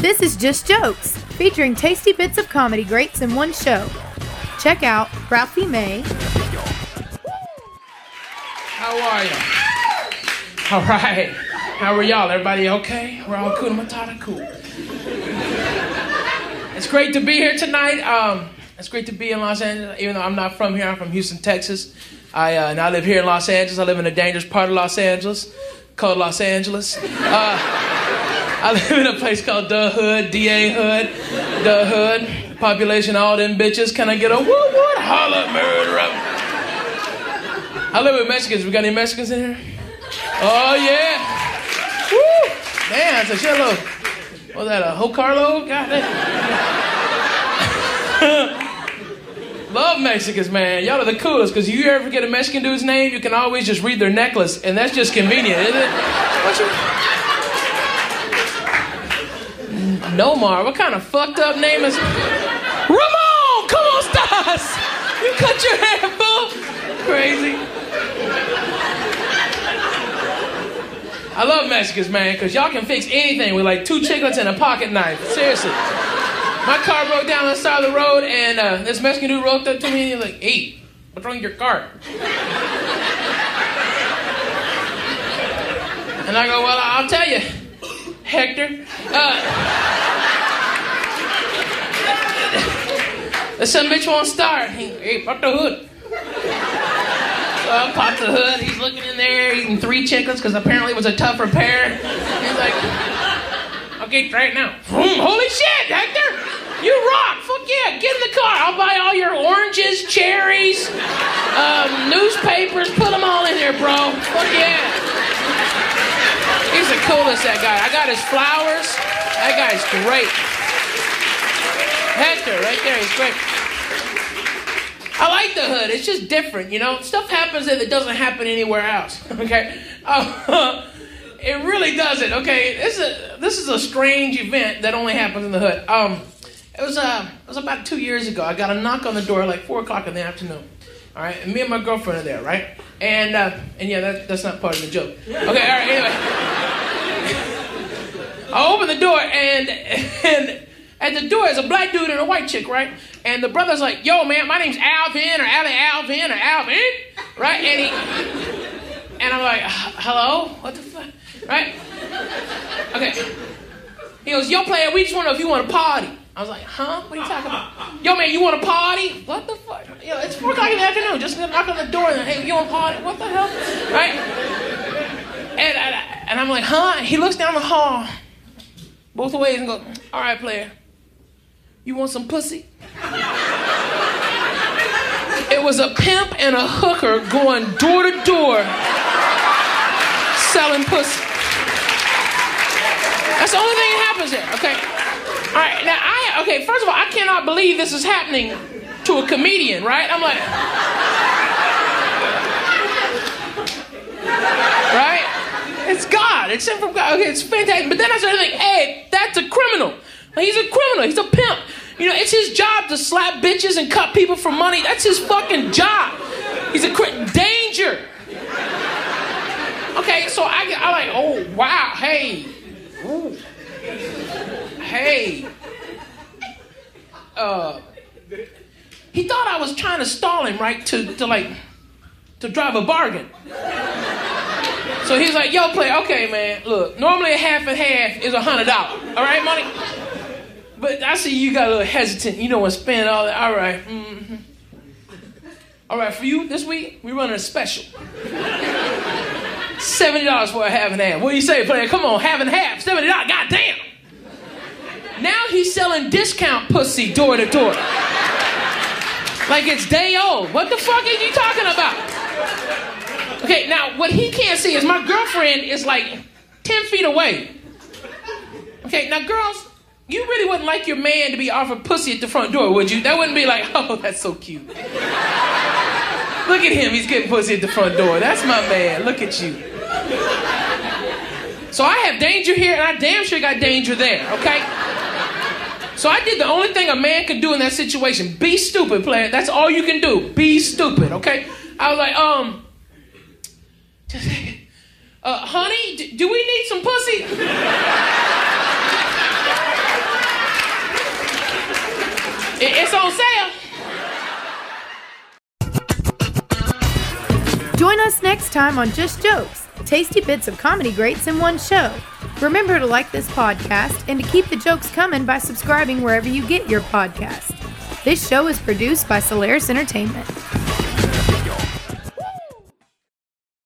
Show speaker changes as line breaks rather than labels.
This is Just Jokes, featuring tasty bits of comedy greats in one show. Check out Ralphie May,
How are you? All right. How are y'all? Everybody okay? We're all cool. Matata cool. It's great to be here tonight. Um, it's great to be in Los Angeles, even though I'm not from here. I'm from Houston, Texas. I uh, and I live here in Los Angeles. I live in a dangerous part of Los Angeles called Los Angeles. Uh, I live in a place called the Hood, D.A. Hood, the Hood. Population, all them bitches. Can I get a woo woo? Holla, murder up. I live with Mexicans. We got any Mexicans in here? Oh yeah. Woo! Damn, it's a shitload. Was that a whole carload? God damn. Love Mexicans, man. Y'all are the coolest. Cause you ever get a Mexican dude's name, you can always just read their necklace, and that's just convenient, isn't it? Nomar. What kind of fucked up name is? Ramon. Come on, Stas. You cut your hair, fool. Crazy. I love Mexicans, man, because y'all can fix anything with like two chiclets and a pocket knife. Seriously. My car broke down on the side of the road, and uh, this Mexican dude walked up to me and he's like, hey, what's wrong with your car? And I go, well, I'll tell you, Hector. Uh, the son bitch won't start. He, hey, pop the hood. So I pop the hood. He's looking in there, eating three chickens because apparently it was a tough repair. He's like, okay, try it now. Vroom, holy shit, Hector! You rock! Fuck yeah, get in the car. I'll buy all your oranges, cherries, um, newspapers. Put them all in there, bro. Fuck yeah. He's the coolest, that guy. I got his flowers. That guy's great. Hector, right there, he's great. I like the hood. It's just different, you know. Stuff happens there that doesn't happen anywhere else. Okay, uh, it really doesn't. Okay, this is a, this is a strange event that only happens in the hood. Um, it was uh, it was about two years ago. I got a knock on the door like four o'clock in the afternoon. All right, and me and my girlfriend are there, right? And uh, and yeah, that, that's not part of the joke. Okay, all right. Anyway, I open the door and and at the door is a black dude and a white chick, right? And the brother's like, "Yo, man, my name's Alvin or Ali Alvin or Alvin, right?" And he and I'm like, "Hello, what the fuck?" Right? Okay. He goes, "Yo, player, we just want to know if you want to party." I was like, "Huh? What are you talking about?" Yo, man, you want to party? What the fuck? Yo, it's four o'clock in the afternoon. Just knock on the door and hey, you want to party? What the hell? Right? And and, and I'm like, "Huh?" He looks down the hall, both ways, and goes, "All right, player." You want some pussy? It was a pimp and a hooker going door to door selling pussy. That's the only thing that happens there, okay? All right, now I, okay, first of all, I cannot believe this is happening to a comedian, right? I'm like, right? It's God. It's sent from God. Okay, it's fantastic. But then I started thinking, hey, that's a criminal. He's a criminal. He's a pimp. You know, it's his job to slap bitches and cut people for money. That's his fucking job. He's a cri- danger. Okay, so I get, I'm like, oh wow, hey, Ooh. hey. Uh, he thought I was trying to stall him, right? To to like to drive a bargain. So he's like, yo, play, okay, man, look, normally a half and half is a hundred dollars. All right, money? But I see you got a little hesitant. You don't want to spend all that. All right. Mm-hmm. All right, for you this week, we're running a special. Seventy dollars for a half and half. What do you say, player? Come on, half and half. Seventy dollars. God damn. Now he's selling discount pussy door to door. Like it's day old. What the fuck is he talking about? Okay, now what he can't see is my girlfriend is like 10 feet away. Okay, now girls, you really wouldn't like your man to be offered pussy at the front door, would you? That wouldn't be like, oh, that's so cute. Look at him, he's getting pussy at the front door. That's my man. Look at you. So I have danger here, and I damn sure got danger there, okay? So I did the only thing a man could do in that situation. Be stupid, player. That's all you can do. Be stupid, okay? I was like, um, just a uh, honey, do we need some pussy? It's on sale.
Join us next time on Just Jokes, tasty bits of comedy greats in one show. Remember to like this podcast and to keep the jokes coming by subscribing wherever you get your podcast. This show is produced by Solaris Entertainment.